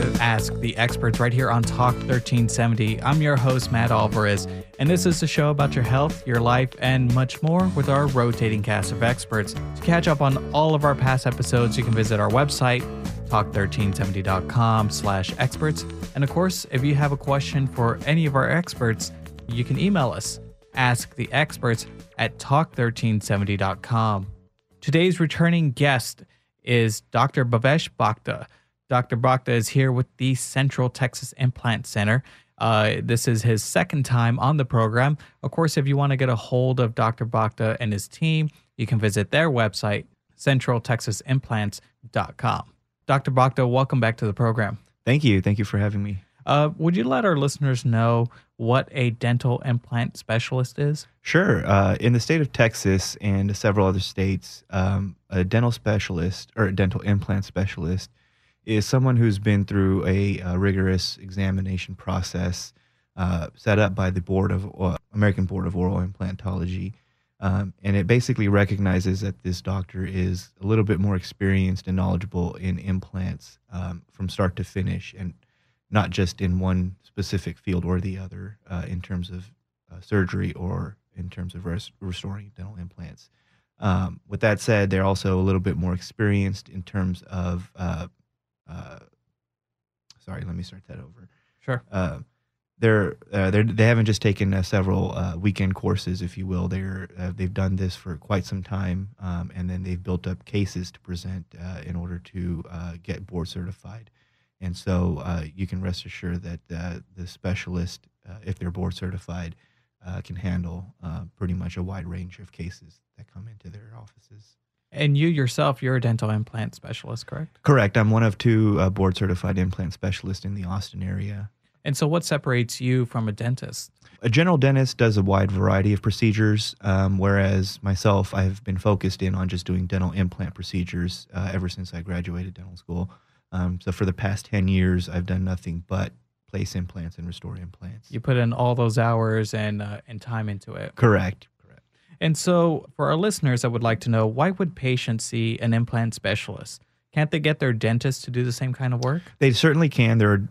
To Ask the Experts right here on Talk 1370. I'm your host, Matt Alvarez, and this is a show about your health, your life, and much more with our rotating cast of experts. To catch up on all of our past episodes, you can visit our website, talk1370.com slash experts. And of course, if you have a question for any of our experts, you can email us, asktheexperts at talk1370.com. Today's returning guest is Dr. Bhavesh Bhakta. Dr. Bhakta is here with the Central Texas Implant Center. Uh, this is his second time on the program. Of course, if you want to get a hold of Dr. Bhakta and his team, you can visit their website, centraltexasimplants.com. Dr. Bhakta, welcome back to the program. Thank you. Thank you for having me. Uh, would you let our listeners know what a dental implant specialist is? Sure. Uh, in the state of Texas and several other states, um, a dental specialist or a dental implant specialist is someone who's been through a, a rigorous examination process uh, set up by the Board of uh, American Board of Oral Implantology, um, and it basically recognizes that this doctor is a little bit more experienced and knowledgeable in implants um, from start to finish, and not just in one specific field or the other uh, in terms of uh, surgery or in terms of res- restoring dental implants. Um, with that said, they're also a little bit more experienced in terms of uh, sorry, let me start that over. Sure. Uh, they're, uh, they're they haven't just taken uh, several uh, weekend courses, if you will. They're uh, they've done this for quite some time, um, and then they've built up cases to present uh, in order to uh, get board certified. And so uh, you can rest assured that uh, the specialist, uh, if they're board certified, uh, can handle uh, pretty much a wide range of cases that come into their offices. And you yourself, you're a dental implant specialist, correct? Correct. I'm one of two uh, board certified implant specialists in the Austin area. And so, what separates you from a dentist? A general dentist does a wide variety of procedures, um, whereas myself, I've been focused in on just doing dental implant procedures uh, ever since I graduated dental school. Um, so for the past 10 years, I've done nothing but place implants and restore implants. You put in all those hours and uh, and time into it. Correct. And so, for our listeners, I would like to know why would patients see an implant specialist? Can't they get their dentist to do the same kind of work? They certainly can. There are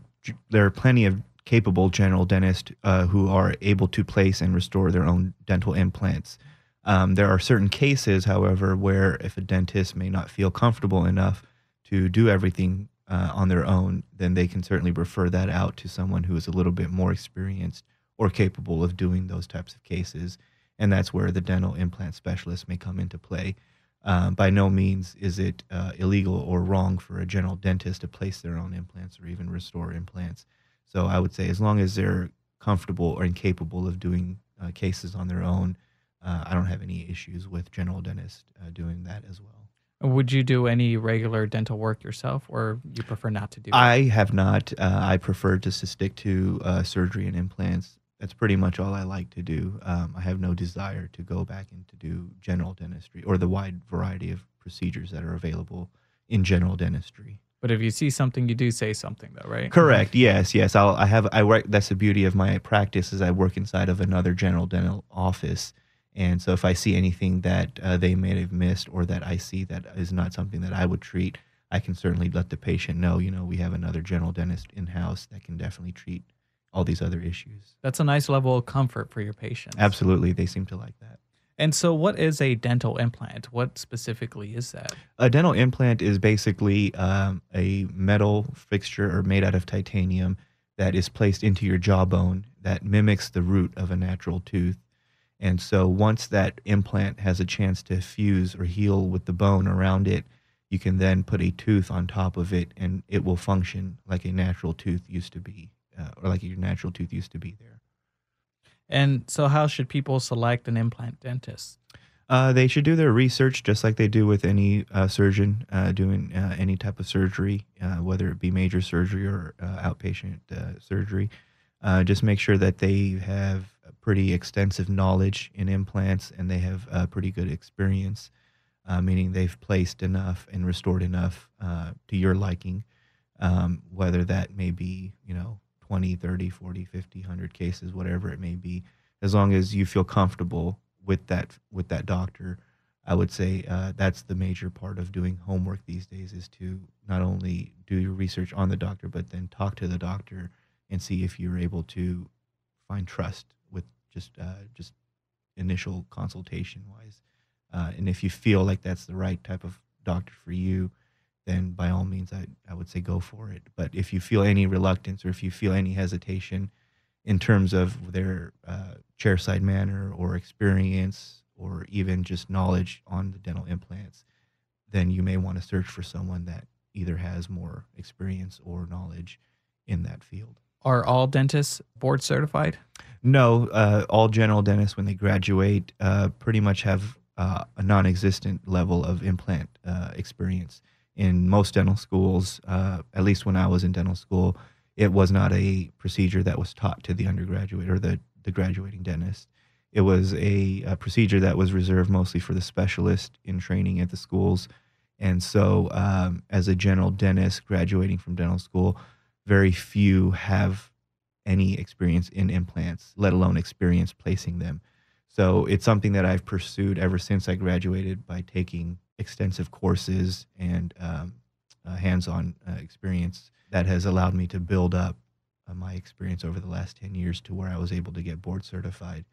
there are plenty of capable general dentists uh, who are able to place and restore their own dental implants. Um, there are certain cases, however, where if a dentist may not feel comfortable enough to do everything uh, on their own, then they can certainly refer that out to someone who is a little bit more experienced or capable of doing those types of cases. And that's where the dental implant specialist may come into play. Um, by no means is it uh, illegal or wrong for a general dentist to place their own implants or even restore implants. So I would say as long as they're comfortable or incapable of doing uh, cases on their own, uh, I don't have any issues with general dentists uh, doing that as well. Would you do any regular dental work yourself, or you prefer not to do? That? I have not. Uh, I prefer just to stick to uh, surgery and implants. That's pretty much all I like to do. Um, I have no desire to go back and to do general dentistry or the wide variety of procedures that are available in general dentistry. But if you see something, you do say something, though, right? Correct. Yes. Yes. I'll, I have. I work. That's the beauty of my practice is I work inside of another general dental office, and so if I see anything that uh, they may have missed or that I see that is not something that I would treat, I can certainly let the patient know. You know, we have another general dentist in house that can definitely treat all these other issues. That's a nice level of comfort for your patients. Absolutely, they seem to like that. And so, what is a dental implant? What specifically is that? A dental implant is basically um, a metal fixture or made out of titanium that is placed into your jawbone that mimics the root of a natural tooth. And so, once that implant has a chance to fuse or heal with the bone around it, you can then put a tooth on top of it and it will function like a natural tooth used to be, uh, or like your natural tooth used to be there. And so, how should people select an implant dentist? Uh, they should do their research just like they do with any uh, surgeon uh, doing uh, any type of surgery, uh, whether it be major surgery or uh, outpatient surgery. just make sure that they have pretty extensive knowledge in implants and they have a pretty good experience, meaning they've placed enough and restored enough to your liking, um, whether that may be, you know, 20, 30, 40, 50, 100 cases, whatever it may be, as long as you feel comfortable with that with that doctor. I would say uh, that's the major part of doing homework these days is to not only do your research on the doctor, but then talk to the doctor and see if you're able to find trust with just uh, just initial consultation wise. Uh, and if you feel like that's the right type of doctor for you, then by all means, I, I would say go for it. But if you feel any reluctance or if you feel any hesitation in terms of their uh, chairside manner or experience or even just knowledge on the dental implants, then you may want to search for someone that either has more experience or knowledge in that field. Are all dentists board certified? No, uh, all general dentists, when they graduate, uh, pretty much have uh, a non existent level of implant uh, experience. In most dental schools, uh, at least when I was in dental school, it was not a procedure that was taught to the undergraduate or the, the graduating dentist. It was a, a procedure that was reserved mostly for the specialist in training at the schools. And so, um, as a general dentist graduating from dental school, very few have any experience in implants, let alone experience placing them. So, it's something that I've pursued ever since I graduated by taking extensive courses and um, uh, hands on uh, experience that has allowed me to build up uh, my experience over the last 10 years to where I was able to get board certified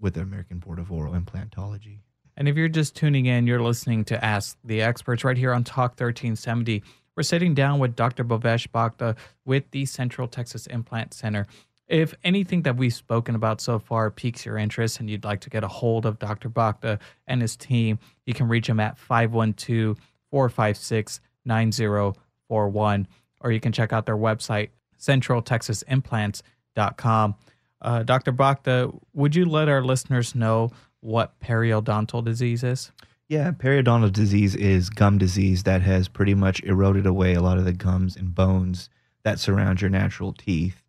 with the American Board of Oral Implantology. And if you're just tuning in, you're listening to Ask the Experts right here on Talk 1370. We're sitting down with Dr. Bhavesh Bhakta with the Central Texas Implant Center. If anything that we've spoken about so far piques your interest and you'd like to get a hold of Dr. Bhakta and his team, you can reach him at 512 456 9041 or you can check out their website, centraltexasimplants.com. Uh, Dr. Bhakta, would you let our listeners know what periodontal disease is? Yeah, periodontal disease is gum disease that has pretty much eroded away a lot of the gums and bones that surround your natural teeth.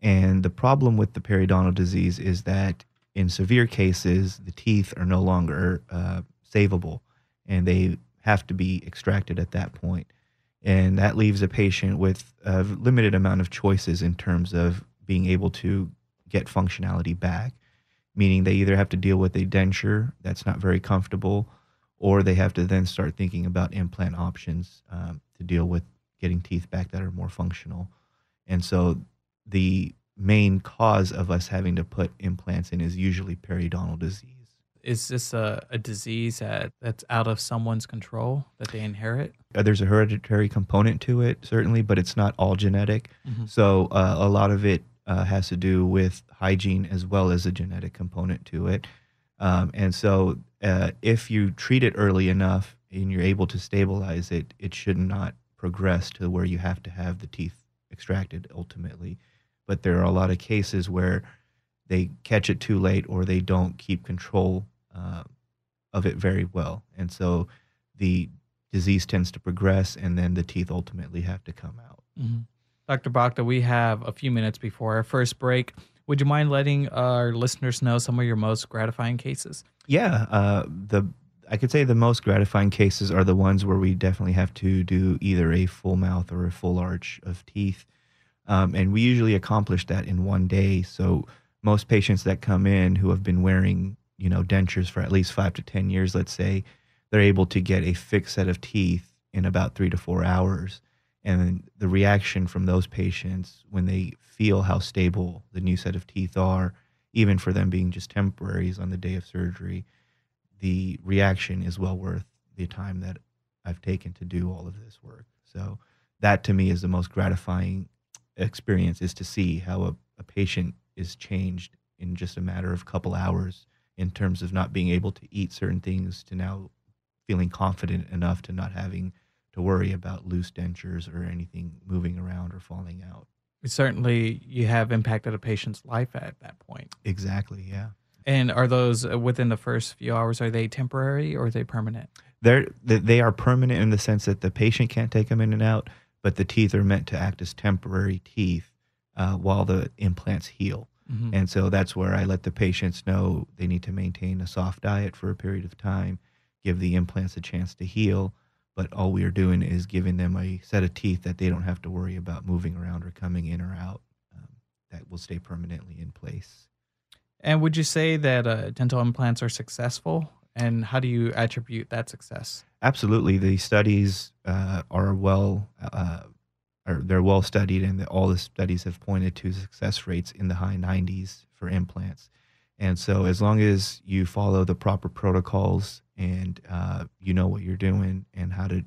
And the problem with the periodontal disease is that in severe cases, the teeth are no longer uh, savable and they have to be extracted at that point. and that leaves a patient with a limited amount of choices in terms of being able to get functionality back meaning they either have to deal with a denture that's not very comfortable or they have to then start thinking about implant options um, to deal with getting teeth back that are more functional and so the main cause of us having to put implants in is usually periodontal disease is this a, a disease that, that's out of someone's control that they inherit? Uh, there's a hereditary component to it, certainly, but it's not all genetic. Mm-hmm. So uh, a lot of it uh, has to do with hygiene as well as a genetic component to it. Um, and so uh, if you treat it early enough and you're able to stabilize it, it should not progress to where you have to have the teeth extracted ultimately. But there are a lot of cases where they catch it too late or they don't keep control uh, of it very well. And so the disease tends to progress and then the teeth ultimately have to come out. Mm-hmm. Dr. Bhakta, we have a few minutes before our first break. Would you mind letting our listeners know some of your most gratifying cases? Yeah, uh, the I could say the most gratifying cases are the ones where we definitely have to do either a full mouth or a full arch of teeth, um, and we usually accomplish that in one day. So most patients that come in who have been wearing you know dentures for at least five to ten years let's say they're able to get a fixed set of teeth in about three to four hours and the reaction from those patients when they feel how stable the new set of teeth are even for them being just temporaries on the day of surgery the reaction is well worth the time that i've taken to do all of this work so that to me is the most gratifying experience is to see how a, a patient is changed in just a matter of a couple hours in terms of not being able to eat certain things to now feeling confident enough to not having to worry about loose dentures or anything moving around or falling out. Certainly, you have impacted a patient's life at that point. Exactly. Yeah. And are those uh, within the first few hours? Are they temporary or are they permanent? They're they they are permanent in the sense that the patient can't take them in and out, but the teeth are meant to act as temporary teeth uh, while the implants heal. Mhm. And so that's where I let the patients know they need to maintain a soft diet for a period of time, give the implants a chance to heal. But all we are doing is giving them a set of teeth that they don't have to worry about moving around or coming in or out. Um, that will stay permanently in place. And would you say that uh, dental implants are successful? And how do you attribute that success? Absolutely, the studies uh, are well, uh, are they're well studied, and all the studies have pointed to success rates in the high 90s for implants. And so, as long as you follow the proper protocols and uh, you know what you're doing and how to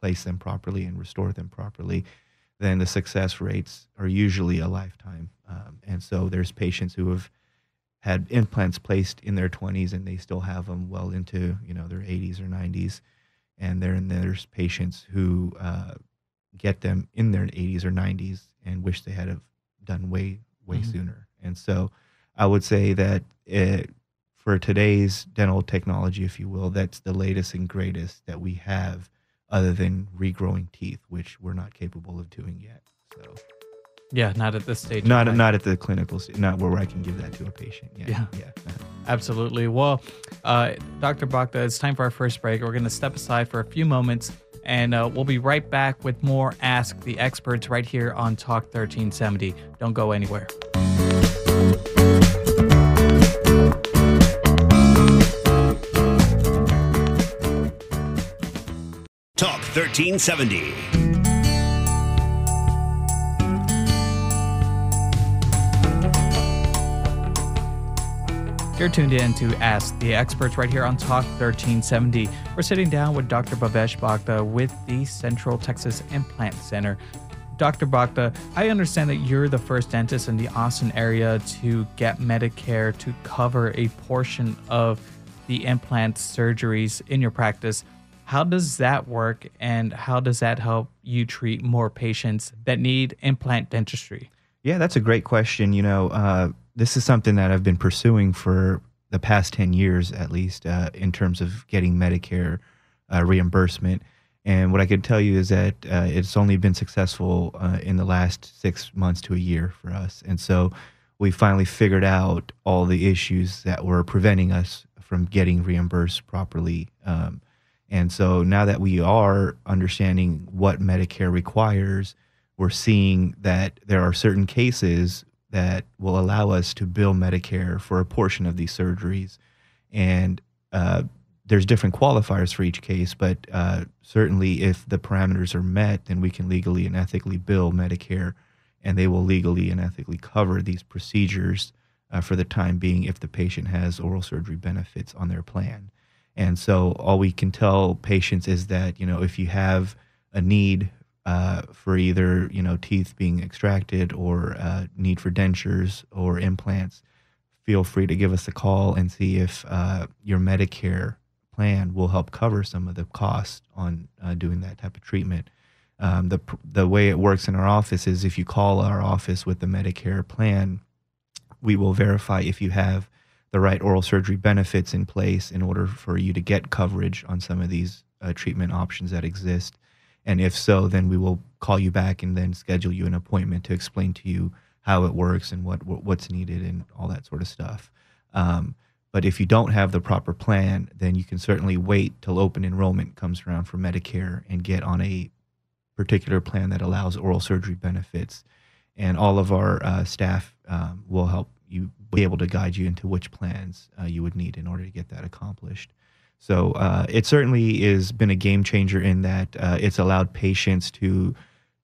place them properly and restore them properly, then the success rates are usually a lifetime. Um, and so, there's patients who have had implants placed in their 20s and they still have them well into you know their 80s or 90s and then there's patients who uh, get them in their 80s or 90s and wish they had have done way way Mhm. sooner. And so i would say that it, for today's dental technology if you will that's the latest and greatest that we have other than regrowing teeth which we're not capable of doing yet. So Yeah, not at this stage. not not at the clinical st- not where i can give that to a patient yeah Yeah. yeah Absolutely. Well, uh, Dr. Bhakta, it's time for our first break. We're going to step aside for a few moments and uh, we'll be right back with more Ask the Experts right here on Talk 1370. Don't go anywhere. Talk 1370. You're tuned in to Ask the Experts right here on Talk 1370. We're sitting down with Dr. Bhavesh Bhakta with the Central Texas Implant Center. Dr. Bhakta, I understand that you're the first dentist in the Austin area to get Medicare to cover a portion of the implant surgeries in your practice. How does that work and how does that help you treat more patients that need implant dentistry? Yeah, that's a great question. You know, uh, this is something that I've been pursuing for the past 10 years, at least, uh, in terms of getting Medicare uh, reimbursement. And what I can tell you is that uh, it's only been successful uh, in the last six months to a year for us. And so we finally figured out all the issues that were preventing us from getting reimbursed properly. Um, and so now that we are understanding what Medicare requires, we're seeing that there are certain cases that will allow us to bill Medicare for a portion of these surgeries. And uh, there's different qualifiers for each case, but uh, certainly if the parameters are met, then we can legally and ethically bill Medicare, and they will legally and ethically cover these procedures uh, for the time being if the patient has oral surgery benefits on their plan. And so all we can tell patients is that, you know, if you have a need uh, for either, you know, teeth being extracted or uh, need for dentures or implants, feel free to give us a call and see if uh, your Medicare plan will help cover some of the cost on uh, doing that type of treatment. Um, the the way it works in our office is if you call our office with the Medicare plan, we will verify if you have the right oral surgery benefits in place in order for you to get coverage on some of these uh, treatment options that exist. And if so, then we will call you back and then schedule you an appointment to explain to you how it works and what, what what's needed and all that sort of stuff. Um, but if you don't have the proper plan, then you can certainly wait till open enrollment comes around for Medicare and get on a particular plan that allows oral surgery benefits. And all of our uh, staff um, will help you be able to guide you into which plans uh, you would need in order to get that accomplished. So uh, it certainly has been a game changer in that uh, it's allowed patients to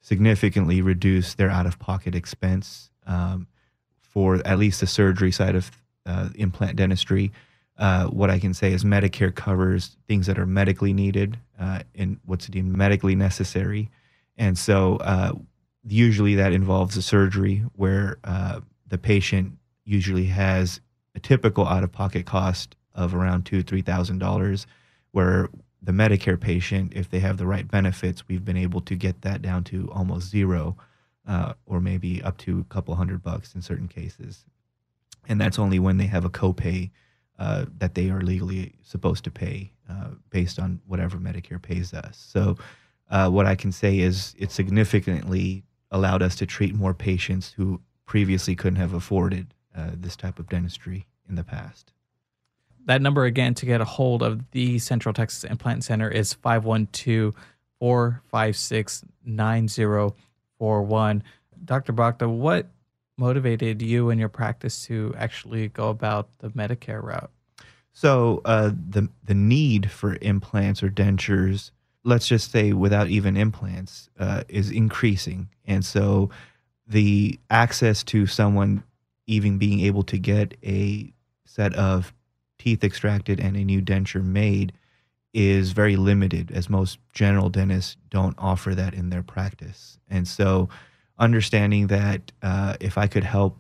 significantly reduce their out-of-pocket expense um, for at least the surgery side of uh, implant dentistry. Uh, what I can say is Medicare covers things that are medically needed uh, and what's deemed medically necessary, and so uh, usually that involves a surgery where the patient usually has a typical out-of-pocket cost of around two three thousand dollars, where the Medicare patient, if they have the right benefits, we've been able to get that down to almost zero, uh, or maybe up to a couple hundred bucks in certain cases. And that's only when they have a copay uh, that they are legally supposed to pay uh, based on whatever Medicare pays us. So, uh, what I can say is it significantly allowed us to treat more patients who previously couldn't have afforded uh, this type of dentistry in the past. That number again to get a hold of the Central Texas Implant Center is 512 456 9041. Dr. Bhakta, what motivated you and your practice to actually go about the Medicare route? So uh, the the need for implants or dentures, let's just say without even implants, uh, is increasing, and so the access to someone even being able to get a set of teeth extracted and a new denture made is very limited, as most general dentists don't offer that in their practice, and so understanding that uh, if I could help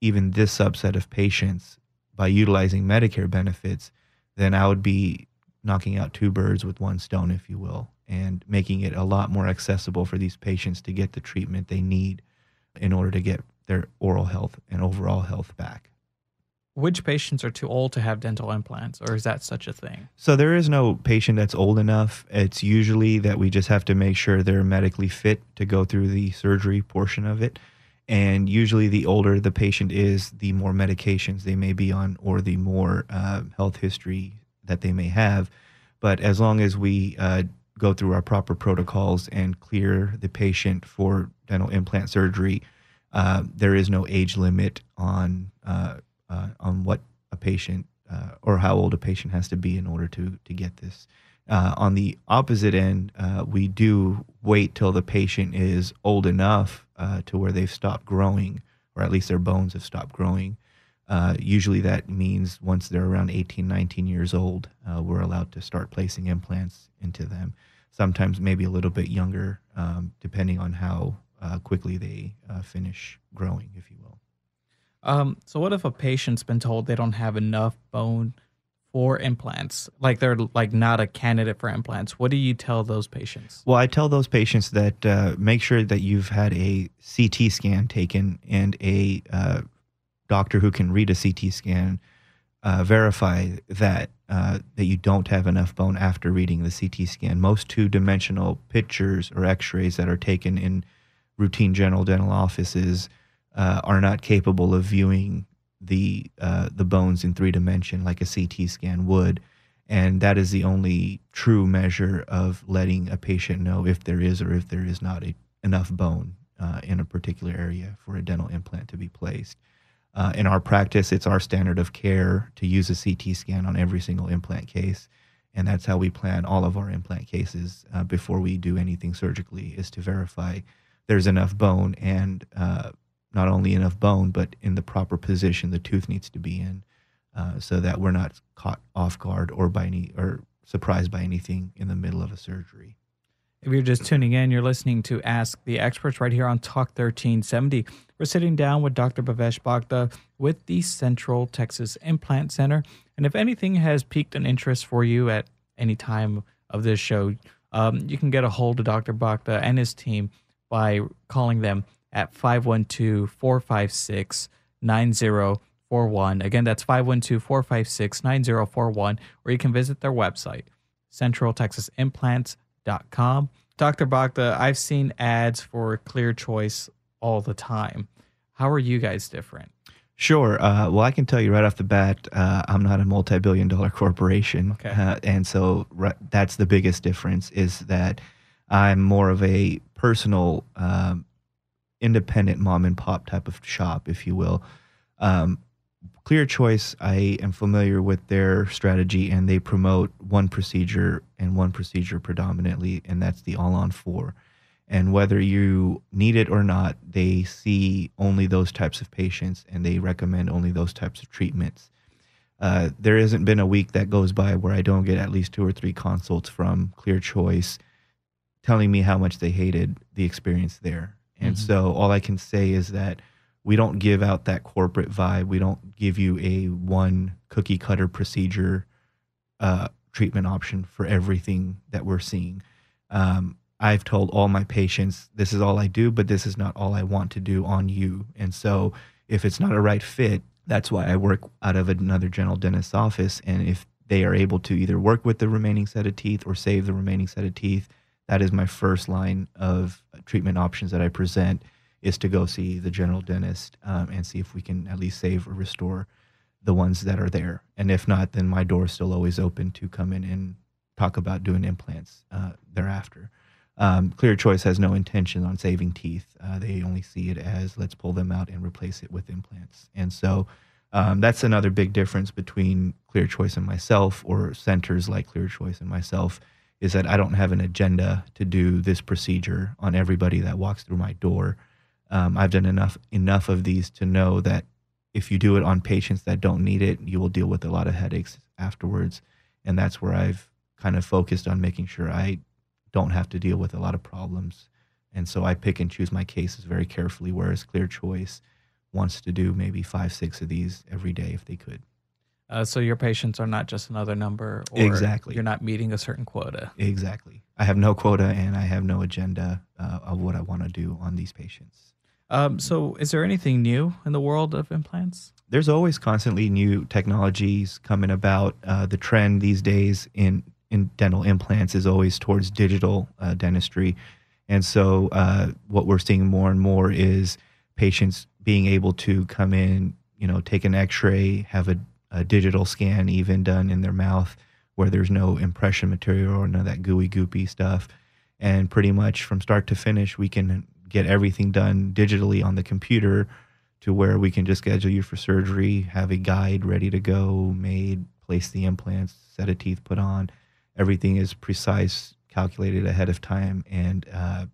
even this subset of patients by utilizing Medicare benefits, then I would be knocking out two birds with one stone, if you will, and making it a lot more accessible for these patients to get the treatment they need in order to get their oral health and overall health back. Which patients are too old to have dental implants, or is that such a thing? So there is no patient that's old enough. It's usually that we just have to make sure they're medically fit to go through the surgery portion of it. And usually, the older the patient is, the more medications they may be on, or the more uh, health history that they may have. But as long as we uh, go through our proper protocols and clear the patient for dental implant surgery, uh, there is no age limit on uh, on what a patient uh, or how old a patient has to be in order to to get this. Uh, on the opposite end, uh, we do wait till the patient is old enough uh, to where they've stopped growing, or at least their bones have stopped growing. Uh, usually that means once they're around 18, 19 years old, we're allowed to start placing implants into them. Sometimes maybe a little bit younger, um, depending on how quickly they finish growing, if you will. Um, so what if a patient's been told they don't have enough bone for implants? Like they're like not a candidate for implants. What do you tell those patients? Well, I tell those patients that uh, make sure that you've had a CT scan taken and a uh, doctor who can read a CT scan uh, verify that uh, that you don't have enough bone after reading the CT scan. Most two-dimensional pictures or X-rays that are taken in routine general dental offices uh, are not capable of viewing the uh, the bones in three dimension like a CT scan would, and that is the only true measure of letting a patient know if there is or if there is not a, enough bone uh, in a particular area for a dental implant to be placed. Uh, in our practice, it's our standard of care to use a CT scan on every single implant case, and that's how we plan all of our implant cases uh, before we do anything surgically. Is to verify there's enough bone and uh, not only enough bone, but in the proper position the tooth needs to be in, uh, so that we're not caught off guard or by any or surprised by anything in the middle of a surgery. If you're just tuning in, you're listening to Ask the Experts right here on Talk 1370. We're sitting down with Dr. Bhavesh Bhakta with the Central Texas Implant Center. And if anything has piqued an interest for you at any time of this show, um, you can get a hold of Dr. Bhakta and his team by calling them at 512 456 9041. Again, that's 512 456 9041, or you can visit their website, centraltexasimplants.com. Dr. Bhakta, I've seen ads for Clear Choice all the time. How are you guys different? Sure. Uh, well, I can tell you right off the bat, uh, I'm not a multi-billion dollar corporation, Okay. uh, and so ri- that's the biggest difference. Is that I'm more of a personal, um, independent mom and pop type of shop, if you will. Um, Clear Choice, I am familiar with their strategy, and they promote one procedure and one procedure predominantly, and that's the all-on four. And whether you need it or not, they see only those types of patients, and they recommend only those types of treatments. Uh, there hasn't been a week that goes by where I don't get at least two or three consults from Clear Choice telling me how much they hated the experience there. And Mhm. so all I can say is that we don't give out that corporate vibe. We don't give you a one cookie cutter procedure uh, treatment option for everything that we're seeing. Um, I've told all my patients, this is all I do, but this is not all I want to do on you. And so if it's not a right fit, that's why I work out of another general dentist's office. And if they are able to either work with the remaining set of teeth or save the remaining set of teeth, that is my first line of treatment options that I present is to go see the general dentist um, and see if we can at least save or restore the ones that are there. And if not, then my door is still always open to come in and talk about doing implants uh, thereafter. Um, Clear Choice has no intention on saving teeth. Uh, they only see it as let's pull them out and replace it with implants. And so um, that's another big difference between Clear Choice and myself, or centers like Clear Choice and myself, is that I don't have an agenda to do this procedure on everybody that walks through my door. Um, I've done enough enough of these to know that if you do it on patients that don't need it, you will deal with a lot of headaches afterwards. And that's where I've kind of focused on making sure I don't have to deal with a lot of problems. And so I pick and choose my cases very carefully, whereas Clear Choice wants to do maybe five, six of these every day if they could. Uh, so your patients are not just another number, or Exactly. You're not meeting a certain quota. Exactly. I have no quota and I have no agenda uh, of what I want to do on these patients. Um, so, is there anything new in the world of implants? There's always constantly new technologies coming about. Uh, the trend these days in, in dental implants is always towards digital uh, dentistry. And so, uh, what we're seeing more and more is patients being able to come in, you know, take an x ray, have a, a digital scan even done in their mouth where there's no impression material or none of that gooey, goopy stuff. And pretty much from start to finish, we can get everything done digitally on the computer to where we can just schedule you for surgery, have a guide ready to go, made, place the implants, set of teeth put on. Everything is precise, calculated ahead of time, and uh,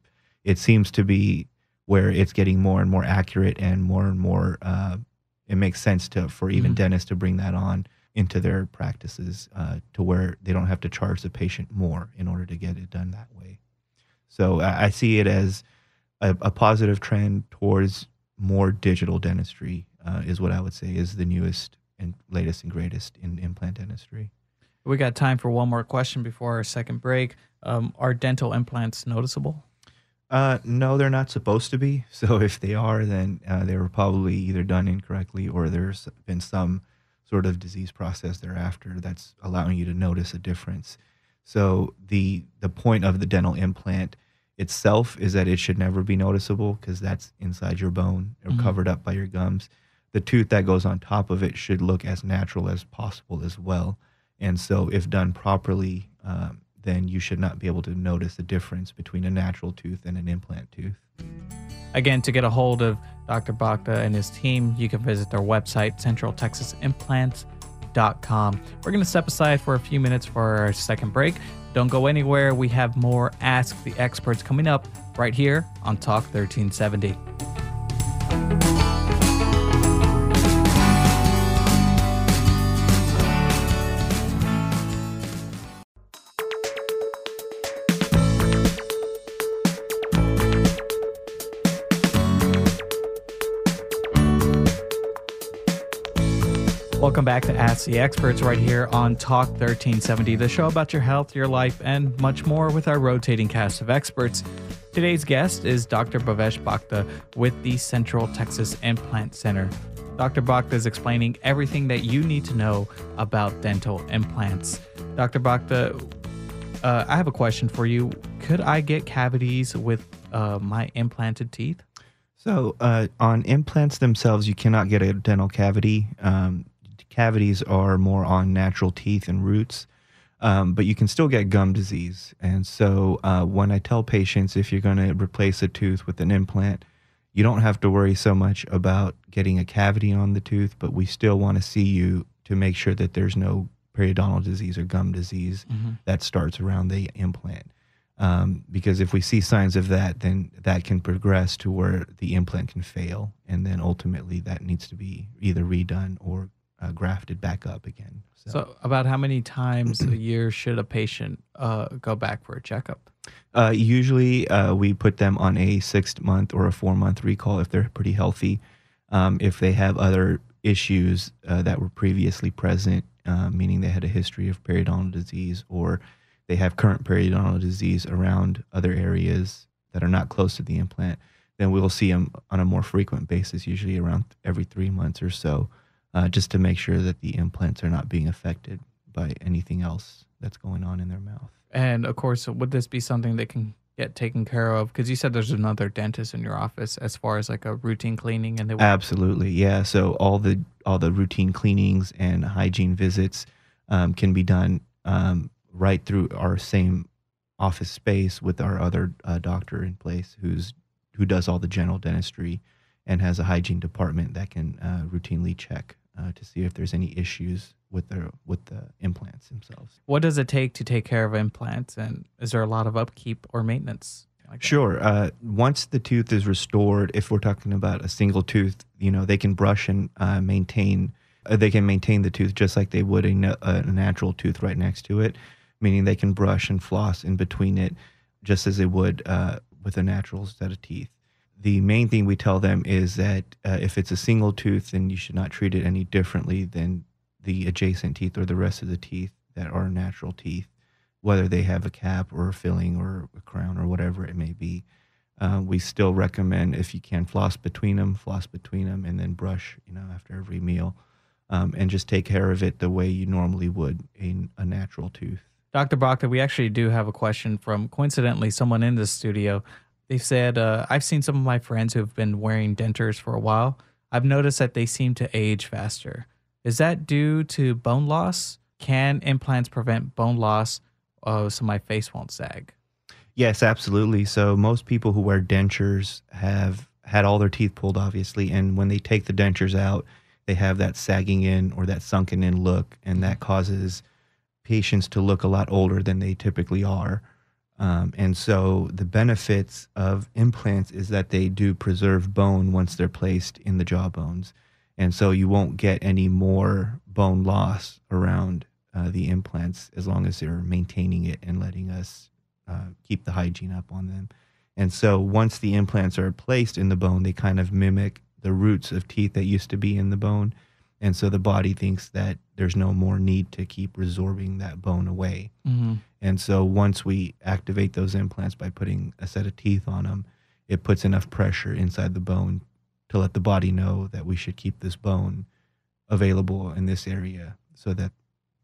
it seems to be where it's getting more and more accurate and more and more. Uh, it makes sense to for even Mhm. dentists to bring that on into their practices uh, to where they don't have to charge the patient more in order to get it done that way. So I, I see it as a, a positive trend towards more digital dentistry uh, is what I would say is the newest and latest and greatest in implant dentistry. We got time for one more question before our second break. Um, are dental implants noticeable? Uh, no, they're not supposed to be. So if they are, then uh, they were probably either done incorrectly or there's been some sort of disease process thereafter that's allowing you to notice a difference. So the the point of the dental implant itself is that it should never be noticeable because that's inside your bone or Mhm. covered up by your gums. The tooth that goes on top of it should look as natural as possible as well. And so, if done properly, um, then you should not be able to notice the difference between a natural tooth and an implant tooth. Again, to get a hold of Dr. Bhakta and his team, you can visit their website, centraltexasimplants.com. We're going to step aside for a few minutes for our second break. Don't go anywhere. We have more Ask the Experts coming up right here on Talk 1370. Welcome back to Ask the Experts right here on Talk 1370, the show about your health, your life, and much more with our rotating cast of experts. Today's guest is Dr. Bhavesh Bhakta with the Central Texas Implant Center. Dr. Bhakta is explaining everything that you need to know about dental implants. Dr. Bhakta, uh, I have a question for you. Could I get cavities with uh, my implanted teeth? So, uh, on implants themselves, you cannot get a dental cavity. Um, cavities are more on natural teeth and roots, um, but you can still get gum disease. And so, uh, when I tell patients if you're going to replace a tooth with an implant, you don't have to worry so much about getting a cavity on the tooth, but we still want to see you to make sure that there's no periodontal disease or gum disease that starts around the implant. Um, because if we see signs of that, then that can progress to where the implant can fail, and then ultimately that needs to be either redone or uh, grafted back up again. So, So, about how many times a year should a patient uh, go back for a checkup? uh, usually uh, we put them on a six month or a four month recall if they're pretty healthy. Um, if they have other issues uh, that were previously present uh, meaning they had a history of periodontal disease or they have current periodontal disease around other areas that are not close to the implant, then we'll see them on a more frequent basis, usually around every three months or so, uh, just to make sure that the implants are not being affected by anything else that's going on in their mouth. And of course, would this be something that can get taken care of? Because you said there's another dentist in your office as far as like a routine cleaning, and they would Absolutely, yeah. So all the all the routine cleanings and hygiene visits um, can be done um, right through our same office space with our other uh, doctor in place, who's who does all the general dentistry and has a hygiene department that can uh, routinely check uh, to see if there's any issues with the with the implants themselves. What does it take to take care of implants, and is there a lot of upkeep or maintenance? Like? Sure. Uh, once the tooth is restored, if we're talking about a single tooth, you know, they can brush and uh, maintain. Uh, they can maintain the tooth just like they would a, a natural tooth right next to it, meaning they can brush and floss in between it, just as they would uh, with a natural set of teeth. The main thing we tell them is that uh, if it's a single tooth, then you should not treat it any differently than the adjacent teeth or the rest of the teeth that are natural teeth whether they have a cap or a filling or a crown or whatever it may be. Uh, we still recommend if you can floss between them, floss between them, and then brush, you know, after every meal, um, and just take care of it the way you normally would a natural tooth. Dr. Bhakta, we actually do have a question from coincidentally someone in the studio. They said, uh, I've seen some of my friends who've been wearing dentures for a while. I've noticed that they seem to age faster. Is that due to bone loss? Can implants prevent bone loss uh, so my face won't sag? Yes, absolutely. So most people who wear dentures have had all their teeth pulled, obviously, and when they take the dentures out, they have that sagging in or that sunken in look, and that causes patients to look a lot older than they typically are. Um, and so the benefits of implants is that they do preserve bone once they're placed in the jaw bones. And so you won't get any more bone loss around uh, the implants as long as they're maintaining it and letting us uh, keep the hygiene up on them. And so once the implants are placed in the bone, they kind of mimic the roots of teeth that used to be in the bone. And so the body thinks that there's no more need to keep resorbing that bone away. Mm-hmm. And so once we activate those implants by putting a set of teeth on them, it puts enough pressure inside the bone to let the body know that we should keep this bone available in this area so that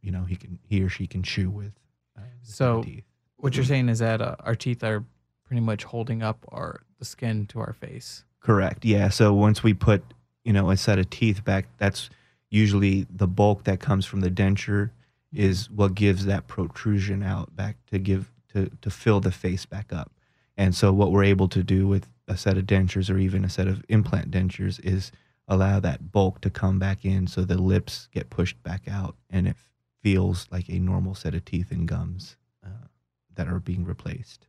you know he can he or she can chew with. Uh, the set of So- teeth. What you're saying is that uh, our teeth are pretty much holding up our the skin to our face. Correct. Yeah. So once we put, you know, a set of teeth back, that's usually the bulk that comes from the denture is what gives that protrusion out back to give to to fill the face back up. And so what we're able to do with a set of dentures or even a set of implant dentures is allow that bulk to come back in so the lips get pushed back out and it feels like a normal set of teeth and gums uh, that are being replaced.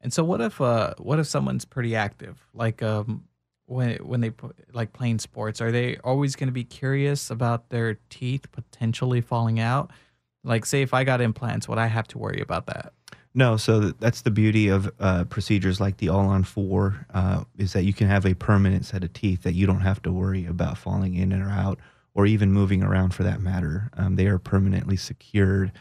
And so what if uh what if someone's pretty active? Like um when when they like playing sports, are they always going to be curious about their teeth potentially falling out? Like say if I got implants, would I have to worry about that? No, so that's the beauty of uh, procedures like the all on four uh, is that you can have a permanent set of teeth that you don't have to worry about falling in or out or even moving around for that matter. Um, they are permanently secured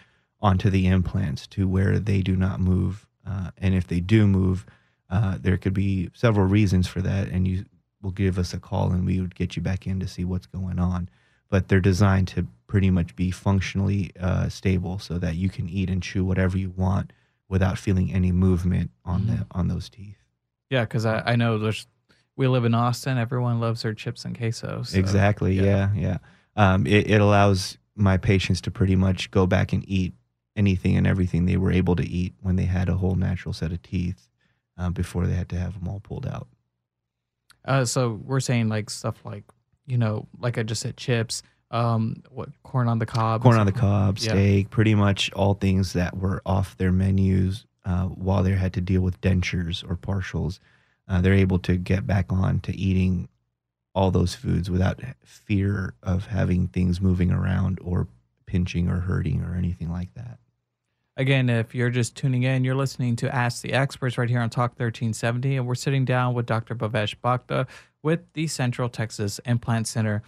onto the implants to where they do not move. Uh, and if they do move, uh, there could be several reasons for that. And you will give us a call and we would get you back in to see what's going on. But they're designed to pretty much be functionally uh, stable so that you can eat and chew whatever you want without feeling any movement on the on those teeth. Yeah, because I, I know there's we live in Austin. Everyone loves their chips and queso. so- exactly. Yeah. Yeah. Um, it, it allows my patients to pretty much go back and eat anything and everything they were able to eat when they had a whole natural set of teeth uh, before they had to have them all pulled out. Uh, so we're saying like stuff like you know, like I just said, chips. Um, what corn on the cob? Corn on the cob, Yeah. steak, pretty much all things that were off their menus uh, while they had to deal with dentures or partials. Uh, they're able to get back on to eating all those foods without fear of having things moving around or pinching or hurting or anything like that. Again, if you're just tuning in, you're listening to Ask the Experts right here on Talk 1370, and we're sitting down with Dr. Bhavesh Bhakta with the Central Texas Implant Center.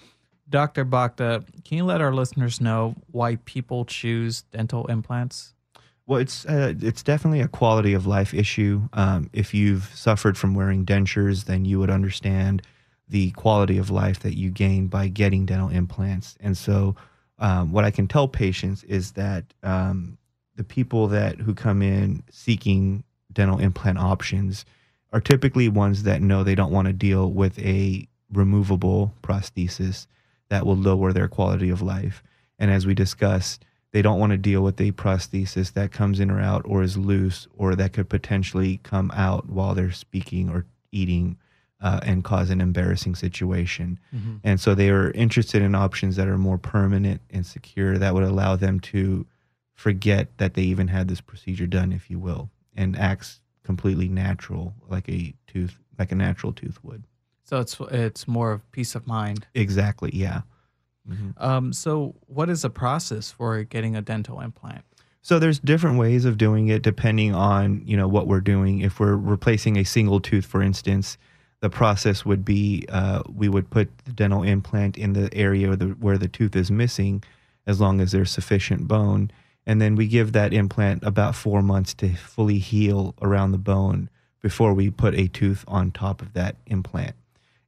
Dr. Bhakta, can you let our listeners know why people choose dental implants? Well, it's uh, it's definitely a quality of life issue. Um, if you've suffered from wearing dentures, then you would understand the quality of life that you gain by getting dental implants. And so, um, what I can tell patients is that um, the people that who come in seeking dental implant options are typically ones that know they don't want to deal with a removable prosthesis that will lower their quality of life. And as we discussed, they don't want to deal with a prosthesis that comes in or out or is loose or that could potentially come out while they're speaking or eating uh, and cause an embarrassing situation. Mm-hmm. And so they are interested in options that are more permanent and secure that would allow them to forget that they even had this procedure done, if you will, and acts completely natural, like a tooth, like a natural tooth would. So it's it's more of peace of mind. Exactly. Yeah. Mm-hmm. Um, so what is the process for getting a dental implant? So there's different ways of doing it depending on you know what we're doing. If we're replacing a single tooth, for instance, the process would be uh, we would put the dental implant in the area the, where the tooth is missing, as long as there's sufficient bone, and then we give that implant about four months to fully heal around the bone before we put a tooth on top of that implant.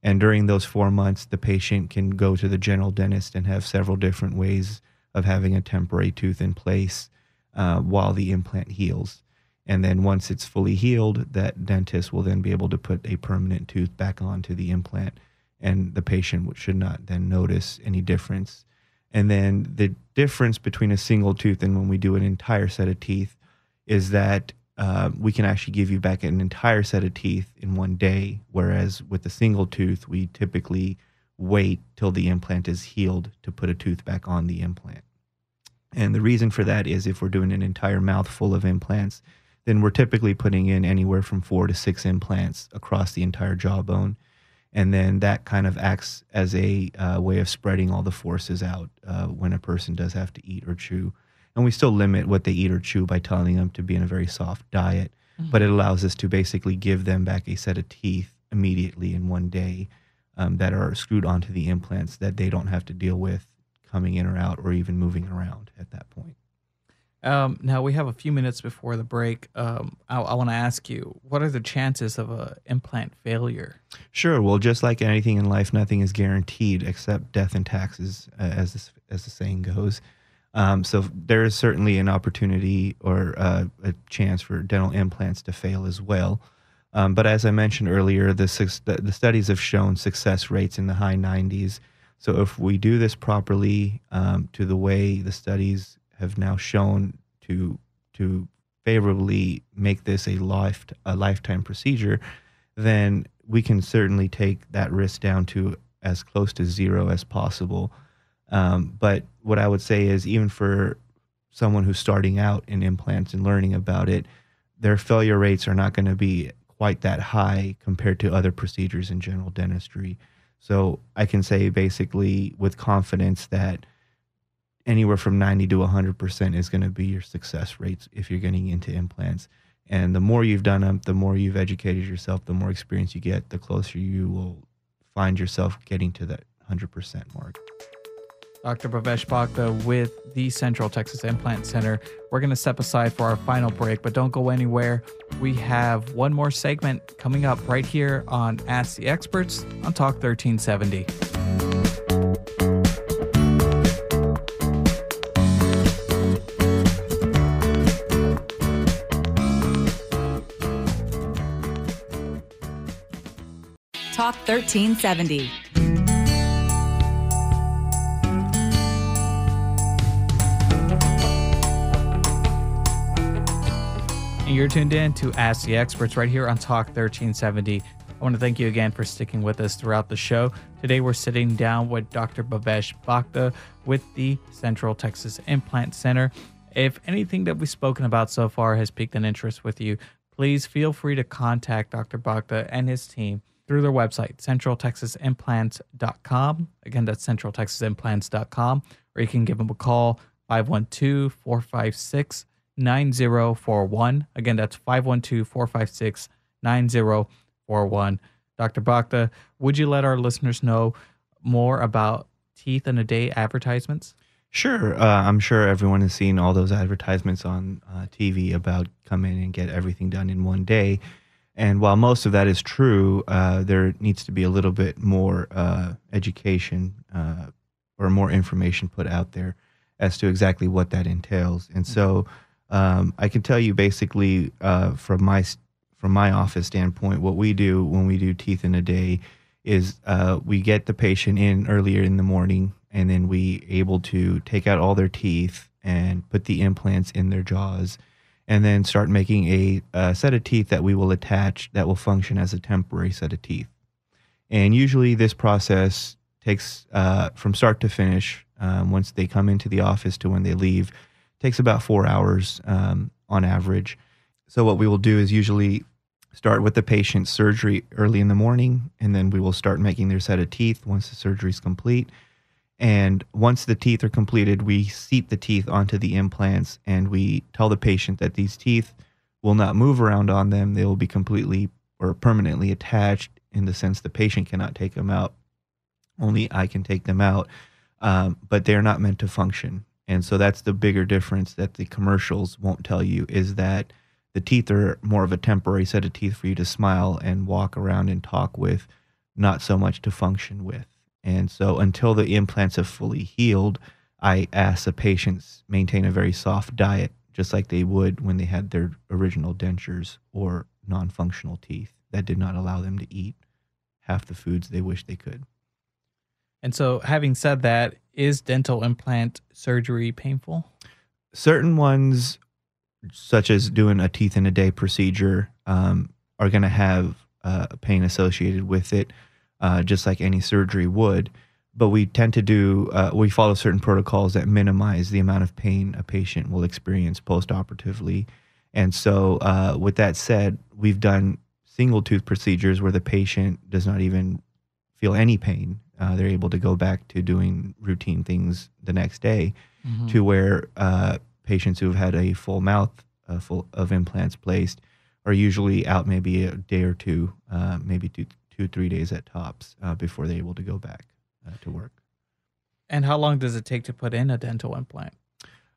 And during those four months, the patient can go to the general dentist and have several different ways of having a temporary tooth in place uh, while the implant heals. And then once it's fully healed, that dentist will then be able to put a permanent tooth back onto the implant, and the patient should not then notice any difference. And then the difference between a single tooth and when we do an entire set of teeth is that uh, we can actually give you back an entire set of teeth in one day, whereas with a single tooth, we typically wait till the implant is healed to put a tooth back on the implant. And the reason for that is if we're doing an entire mouth full of implants, then we're typically putting in anywhere from four to six implants across the entire jawbone. And then that kind of acts as a uh, way of spreading all the forces out uh, when a person does have to eat or chew and we still limit what they eat or chew by telling them to be in a very soft diet. Mm-hmm. But it allows us to basically give them back a set of teeth immediately in one day um, that are screwed onto the implants that they don't have to deal with coming in or out or even moving around at that point. Um, now we have a few minutes before the break. Um, I, I want to ask you, what are the chances of an implant failure? Sure. Well, just like anything in life, nothing is guaranteed except death and taxes, uh, as this, as the saying goes. Um, so there is certainly an opportunity or uh, a chance for dental implants to fail as well. Um, but as I mentioned earlier, the, the studies have shown success rates in the high 90s. So if we do this properly um, to the way the studies have now shown to to favorably make this a life a lifetime procedure, then we can certainly take that risk down to as close to zero as possible. Um, but what I would say is, even for someone who's starting out in implants and learning about it, their failure rates are not going to be quite that high compared to other procedures in general dentistry. So I can say basically with confidence that anywhere from 90 to 100% is going to be your success rates if you're getting into implants. And the more you've done them, the more you've educated yourself, the more experience you get, the closer you will find yourself getting to that 100% mark. Dr. Bhavesh Bhakta with the Central Texas Implant Center. We're going to step aside for our final break, but don't go anywhere. We have one more segment coming up right here on Ask the Experts on Talk 1370. Talk 1370. You're tuned in to Ask the Experts right here on Talk 1370. I want to thank you again for sticking with us throughout the show. Today we're sitting down with Dr. Bhavesh Bhakta with the Central Texas Implant Center. If anything that we've spoken about so far has piqued an interest with you, please feel free to contact Dr. Bhakta and his team through their website, centraltexasimplants.com. Again, that's centraltexasimplants.com. Or you can give them a call, 512 456 9041. Again, that's 512 456 9041. Dr. Bhakta, would you let our listeners know more about teeth in a day advertisements? Sure. Uh, I'm sure everyone has seen all those advertisements on uh, TV about come in and get everything done in one day. And while most of that is true, uh, there needs to be a little bit more uh, education uh, or more information put out there as to exactly what that entails. And so um, I can tell you basically uh, from my from my office standpoint, what we do when we do teeth in a day is uh, we get the patient in earlier in the morning, and then we able to take out all their teeth and put the implants in their jaws, and then start making a, a set of teeth that we will attach that will function as a temporary set of teeth. And usually, this process takes uh, from start to finish. Um, once they come into the office to when they leave, takes about four hours um, on average. So what we will do is usually start with the patient's surgery early in the morning, and then we will start making their set of teeth once the surgery is complete. And once the teeth are completed, we seat the teeth onto the implants, and we tell the patient that these teeth will not move around on them. They will be completely or permanently attached in the sense the patient cannot take them out. Only I can take them out, um, but they're not meant to function. And so that's the bigger difference that the commercials won't tell you is that the teeth are more of a temporary set of teeth for you to smile and walk around and talk with, not so much to function with. And so until the implants have fully healed, I ask the patients maintain a very soft diet, just like they would when they had their original dentures or non-functional teeth that did not allow them to eat half the foods they wish they could. And so, having said that, is dental implant surgery painful? Certain ones such as doing a teeth in a day procedure, um, are going to have uh, pain associated with it, uh, just like any surgery would. But we tend to do, uh, we follow certain protocols that minimize the amount of pain a patient will experience postoperatively. And so, uh, with that said, we've done single tooth procedures where the patient does not even feel any pain. Uh, they're able to go back to doing routine things the next day, mm-hmm. to where uh, patients who have had a full mouth uh, full of implants placed are usually out maybe a day or two, uh, maybe two, two, three days at tops uh, before they're able to go back uh, to work. And how long does it take to put in a dental implant?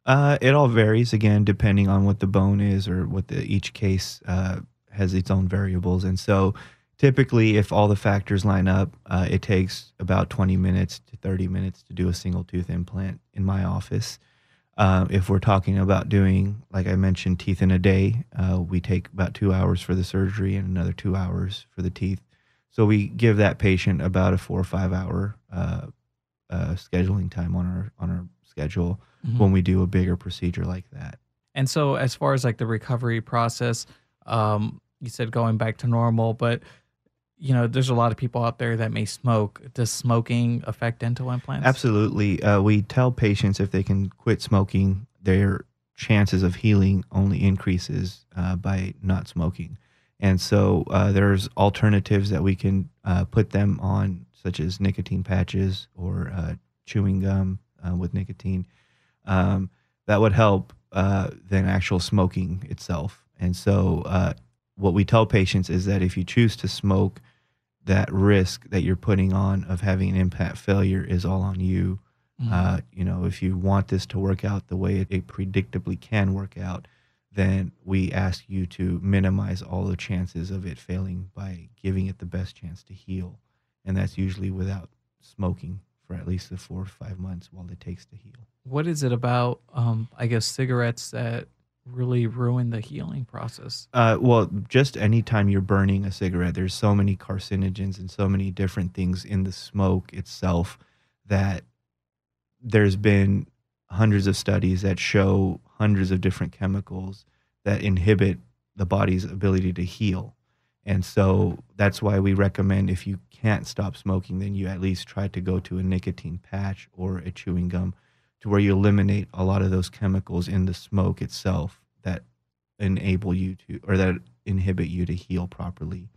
Uh, it all varies again, depending on what the bone is or what the each case uh, has its own variables. And so, typically, if all the factors line up, it takes about 20 minutes to 30 minutes to do a single tooth implant in my office. Uh, if we're talking about doing, like I mentioned, teeth in a day, uh, we take about two hours for the surgery and another two hours for the teeth. So we give that patient about a four or five hour uh, uh scheduling time on our on our schedule mm-hmm. when we do a bigger procedure like that. And so, as far as like the recovery process, um, you said going back to normal, but you know, there's a lot of people out there that may smoke. Does smoking affect dental implants? Absolutely. Uh, we tell patients if they can quit smoking, their chances of healing only increases uh, by not smoking. And so uh, there's alternatives that we can uh, put them on, such as nicotine patches or uh, chewing gum uh, with nicotine. Um, that would help than actual smoking itself. And so what we tell patients is that if you choose to smoke, that risk that you're putting on of having an implant failure is all on you. Mm-hmm. Uh, you know, if you want this to work out the way it, it, predictably can work out, then we ask you to minimize all the chances of it failing by giving it the best chance to heal. And that's usually without smoking for at least the four or five months while it takes to heal. What is it about, um, I guess, cigarettes that really ruin the healing process? Uh, well, just anytime you're burning a cigarette, there's so many carcinogens and so many different things in the smoke itself that there's been hundreds of studies that show hundreds of different chemicals that inhibit the body's ability to heal. And so that's why we recommend if you can't stop smoking, then you at least try to go to a nicotine patch or a chewing gum to where you eliminate a lot of those chemicals in the smoke itself that enable you to or that inhibit you to heal properly.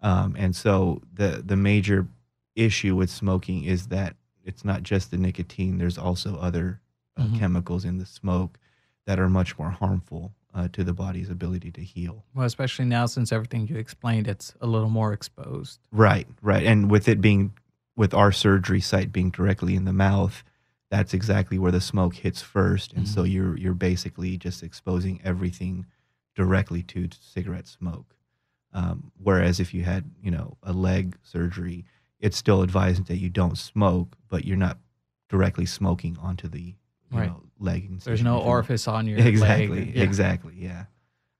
Um, and so the the major issue with smoking is that it's not just the nicotine. There's also other uh, mm-hmm. chemicals in the smoke that are much more harmful uh, to the body's ability to heal. Well, especially now since everything you explained, it's a little more exposed. Right, right, and with it being with our surgery site being directly in the mouth, that's exactly where the smoke hits 1st and so you're you're basically just exposing everything directly to cigarette smoke. Um, whereas if you had you know a leg surgery, it's still advised that you don't smoke, but you're not directly smoking onto the Right. know, leg. There's no if orifice on your Exactly. leg. Yeah. Exactly. Yeah.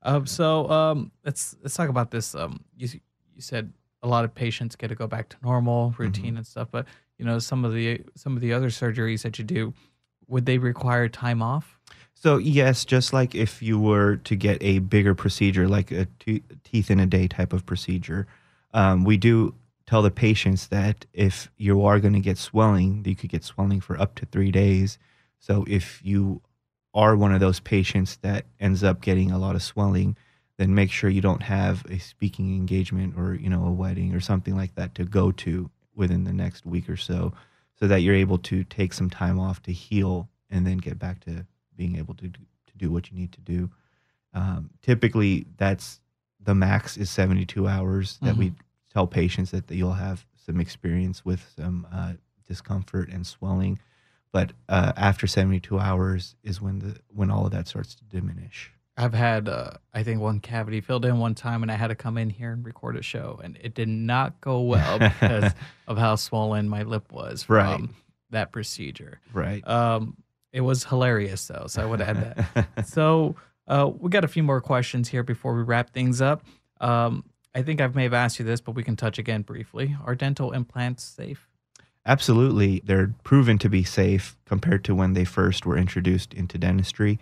Um, so um, let's let's talk about this. Um, you you said a lot of patients get to go back to normal routine and stuff, but you know some of the some of the other surgeries that you do, would they require time off? So yes, just like if you were to get a bigger procedure, like a te- teeth in a day type of procedure, um, we do tell the patients that if you are going to get swelling, you could get swelling for up to three days. So if you are one of those patients that ends up getting a lot of swelling, then make sure you don't have a speaking engagement or you know a wedding or something like that to go to within the next week or so, so that you're able to take some time off to heal and then get back to being able to do, to do what you need to do. Um, typically, that's the max is 72 hours that we tell patients that you'll have some experience with some uh, discomfort and swelling, but uh, after 72 hours is when the when all of that starts to diminish. I've had uh, I think one cavity filled in one time, and I had to come in here and record a show, and it did not go well because of how swollen my lip was from Right. that procedure. Right. Um, it was hilarious though, so I would add that. so uh, we got a few more questions here before we wrap things up. Um, I think I may have asked you this, but we can touch again briefly. Are dental implants safe? Absolutely. They're proven to be safe compared to when they first were introduced into dentistry.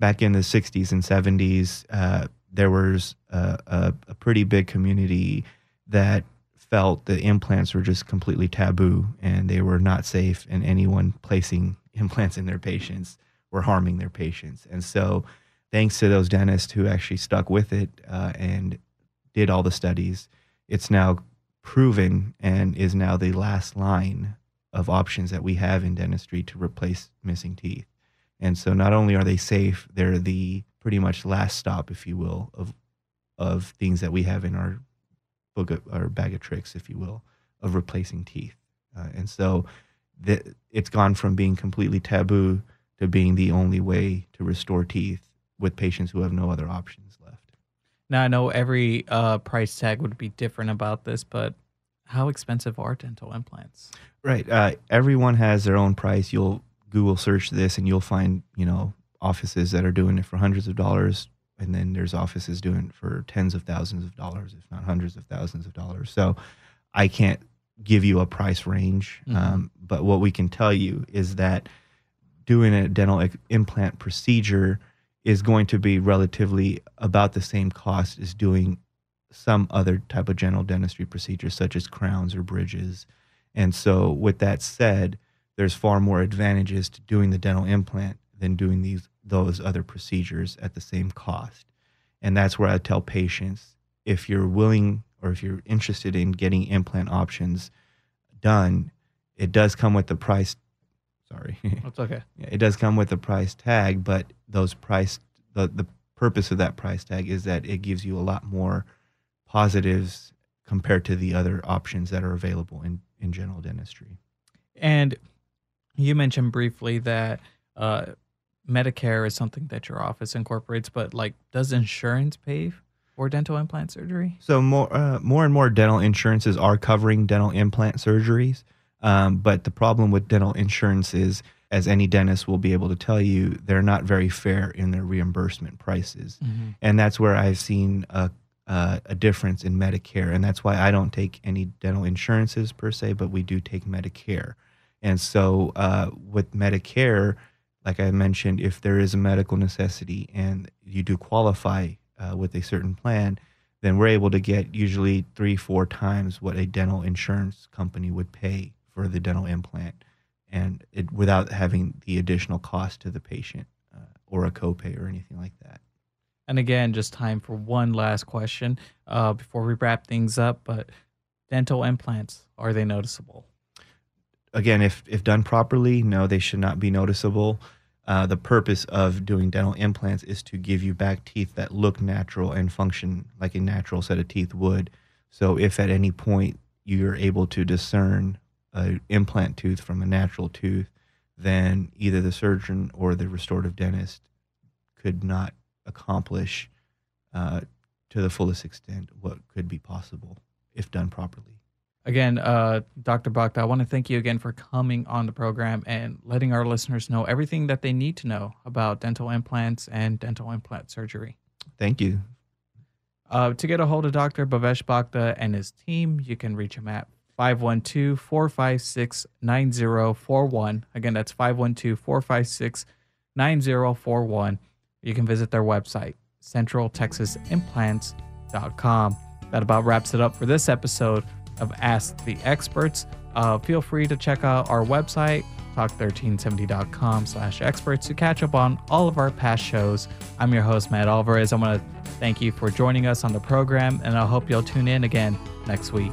Back in the 60s and 70s, uh, there was a, a, a pretty big community that felt that implants were just completely taboo and they were not safe, and anyone placing implants in their patients were harming their patients. And so, thanks to those dentists who actually stuck with it uh, and did all the studies, it's now proven and is now the last line of options that we have in dentistry to replace missing teeth. And so not only are they safe, they're the pretty much last stop, if you will, of of things that we have in our book of, our bag of tricks, if you will, of replacing teeth. Uh, and so the, it's gone from being completely taboo to being the only way to restore teeth with patients who have no other options left. Now I know every uh, price tag would be different about this, but how expensive are dental implants? Right. Uh, everyone has their own price. You'll Google search this and you'll find, you know, offices that are doing it for hundreds of dollars. And then there's offices doing it for tens of thousands of dollars, if not hundreds of thousands of dollars. So I can't give you a price range. Mhm. Um, but what we can tell you is that doing a dental implant procedure is going to be relatively about the same cost as doing some other type of general dentistry procedure, such as crowns or bridges. And so, with that said, there's far more advantages to doing the dental implant than doing these those other procedures at the same cost. And that's where I tell patients if you're willing or if you're interested in getting implant options done, it does come with the price. Sorry, That's okay. Yeah, it does come with a price tag, but those price the the purpose of that price tag is that it gives you a lot more positives compared to the other options that are available in in general dentistry. And you mentioned briefly that uh, Medicare is something that your office incorporates, but like, does insurance pay for dental implant surgery? So more uh, more and more dental insurances are covering dental implant surgeries, um, but the problem with dental insurance is, as any dentist will be able to tell you, they're not very fair in their reimbursement prices. and that's where I've seen a, a a difference in Medicare, and that's why I don't take any dental insurances per se, but we do take Medicare. And so uh, with Medicare, like I mentioned, if there is a medical necessity and you do qualify uh, with a certain plan, then we're able to get usually three, four times what a dental insurance company would pay for the dental implant, and it without having the additional cost to the patient uh, or a copay or anything like that. And again, just time for one last question uh, before we wrap things up. But dental implants, are they noticeable? again, if if done properly, no, they should not be noticeable. Uh, the purpose of doing dental implants is to give you back teeth that look natural and function like a natural set of teeth would. So, if at any point you're able to discern a implant tooth from a natural tooth, then either the surgeon or the restorative dentist could not accomplish uh, to the fullest extent what could be possible if done properly. Again, uh, Dr. Bhakta, I want to thank you again for coming on the program and letting our listeners know everything that they need to know about dental implants and dental implant surgery. Thank you. Uh, to get a hold of Dr. Bhavesh Bhakta and his team, you can reach him at 512 456 9041. Again, that's 512 456 9041. You can visit their website, centraltexasimplants.com. That about wraps it up for this episode of Ask the Experts. Uh, feel free to check out our website, talk1370.com slash experts to catch up on all of our past shows. I'm your host, Matt Alvarez. I want to thank you for joining us on the program, and I hope you'll tune in again next week.